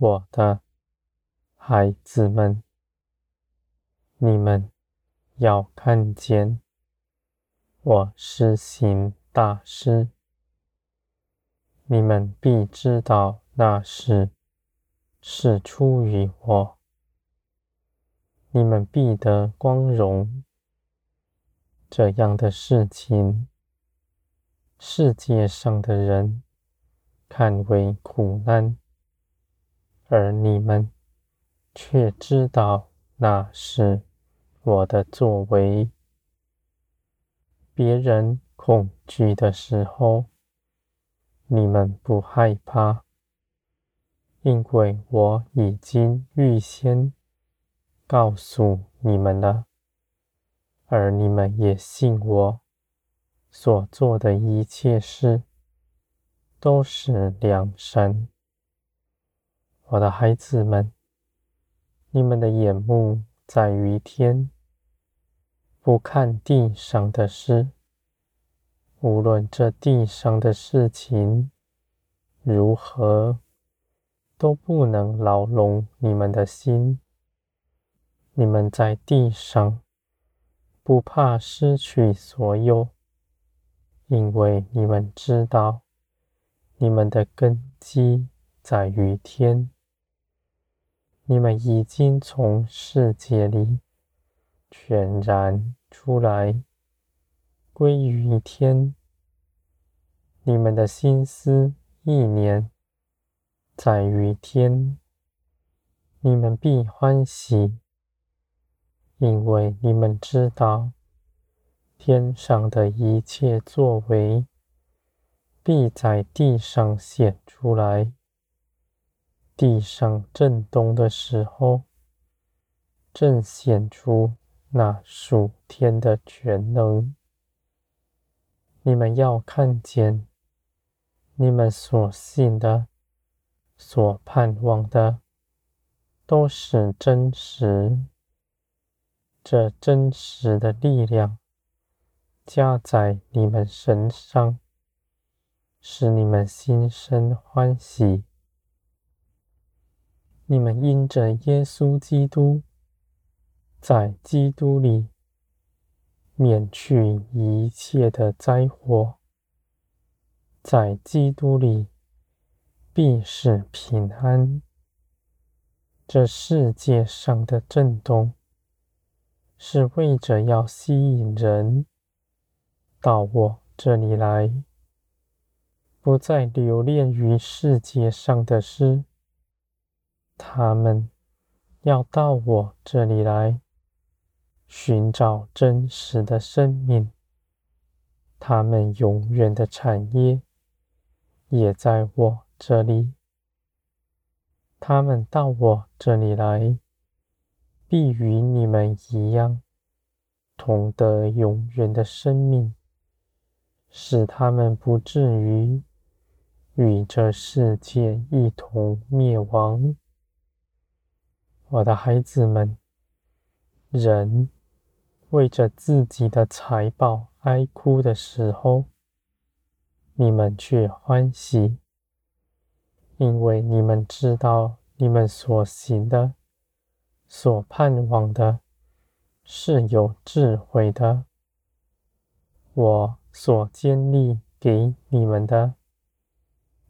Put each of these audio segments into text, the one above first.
我的孩子们，你们要看见我施行大事，你们必知道那事是出于我，你们必得光荣。这样的事情，世界上的人看为苦难，而你们却知道那是我的作为。别人恐惧的时候，你们不害怕，因为我已经预先告诉你们了。而你们也信我所做的一切事都是良善。我的孩子们，你们的眼目在于天，不看地上的事。无论这地上的事情如何，都不能牢笼你们的心。你们在地上。不怕失去所有，因为你们知道，你们的根基在于天。你们已经从世界里全然出来，归于天。你们的心思意念在于天，你们必欢喜。因为你们知道，天上的一切作为，必在地上显出来。地上震动的时候，正显出那属天的全能。你们要看见，你们所信的、所盼望的，都是真实。这真实的力量加在你们身上，使你们心生欢喜。你们因着耶稣基督，在基督里免去一切的灾祸，在基督里必是平安。这世界上的震动，是为着要吸引人到我这里来，不再留恋于世界上的事。他们要到我这里来，寻找真实的生命。他们永远的产业也在我这里。他们到我这里来。必与你们一样，同得永远的生命，使他们不至于与这世界一同灭亡。我的孩子们，人为着自己的财宝哀哭的时候，你们却欢喜，因为你们知道你们所行的。所盼望的是有智慧的，我所建立给你们的，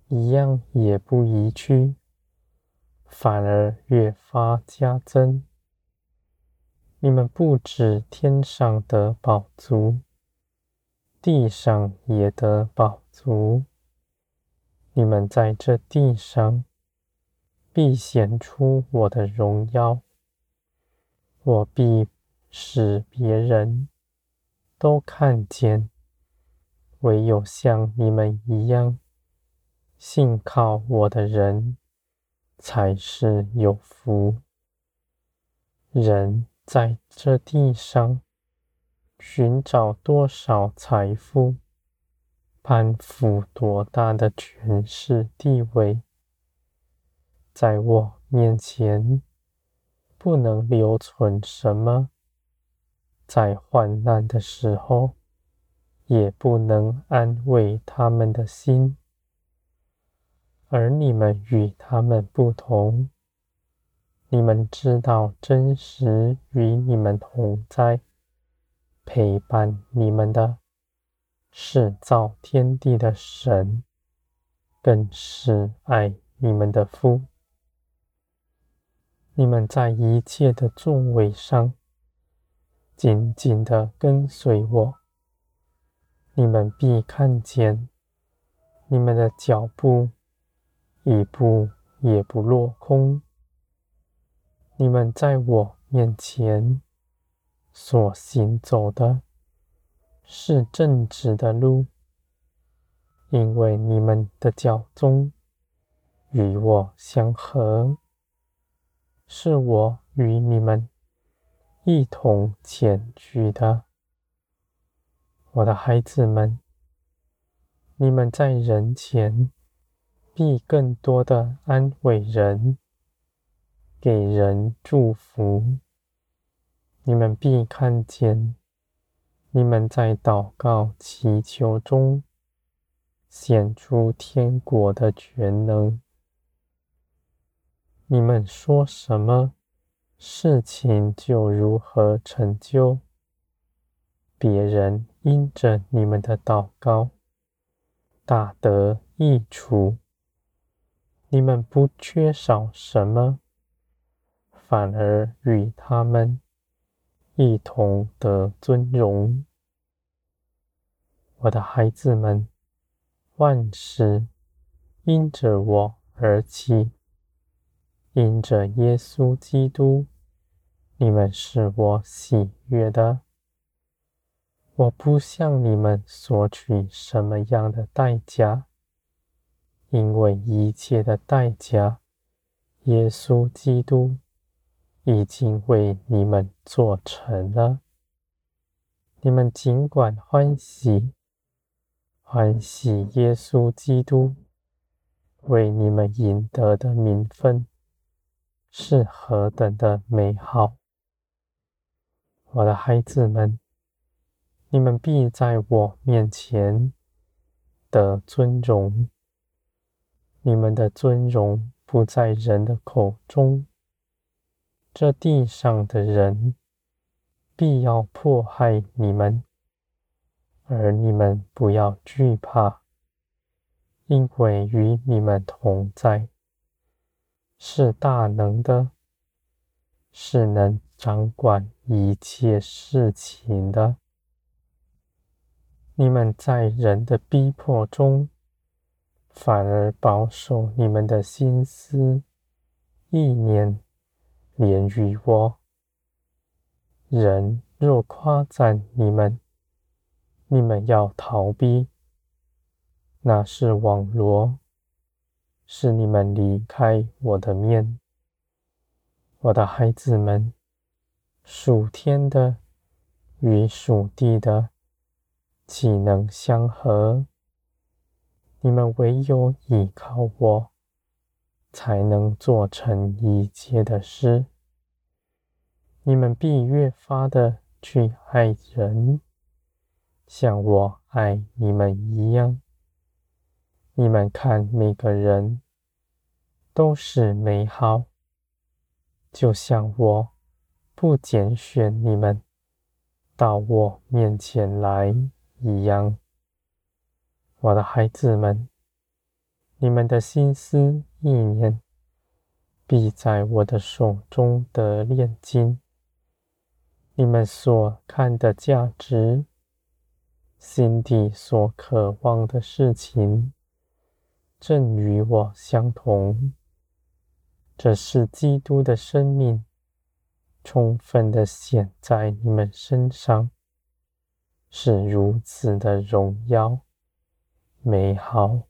一样也不移去，反而越发加增。你们不止天上的宝足，地上也得宝足。你们在这地上必显出我的荣耀。我必使别人都看见，唯有像你们一样信靠我的人，才是有福。人在这地上寻找多少财富，攀附多大的权势地位，在我面前。不能留存什么，在患难的时候，也不能安慰他们的心。而你们与他们不同。你们知道真实与你们同在，陪伴你们的，是造天地的神，更是爱你们的父。你们在一切的作为上，紧紧地跟随我，你们必看见，你们的脚步一步也不落空。你们在我面前所行走的是正直的路，因为你们的脚踪与我相合，是我与你们一同前去的。我的孩子们，你们在人前必更多的安慰人。给人祝福，你们必看见，你们在祷告祈求中显出天国的全能。你们说什么，事情就如何成就。别人因着你们的祷告大得益处，你们不缺少什么。反而与他们一同得尊荣。我的孩子们，万事因着我而起，因着耶稣基督，你们是我喜悦的。我不向你们索取什么样的代价，因为一切的代价，耶稣基督。已经为你们做成了，你们尽管欢喜，欢喜耶稣基督为你们赢得的名分是何等的美好！我的孩子们，你们必在我面前的尊荣，你们的尊荣不在人的口中。这地上的人必要迫害你们，而你们不要惧怕，因为与你们同在是大能的，是能掌管一切事情的。你们在人的逼迫中，反而保守你们的心思意念。连于我，人若夸赞你们，你们要逃避，那是网罗，是你们离开我的面。我的孩子们，属天的与属地的，岂能相合？你们唯有依靠我。才能做成一切的事。你们必越发的去爱人，像我爱你们一样。你们看每个人都是美好，就像我不拣选你们到我面前来一样。我的孩子们。你们的心思意念，必在我的手中得炼金。你们所看的价值，心底所渴望的事情，正与我相同。这是基督的生命，充分的显在你们身上，是如此的荣耀美好。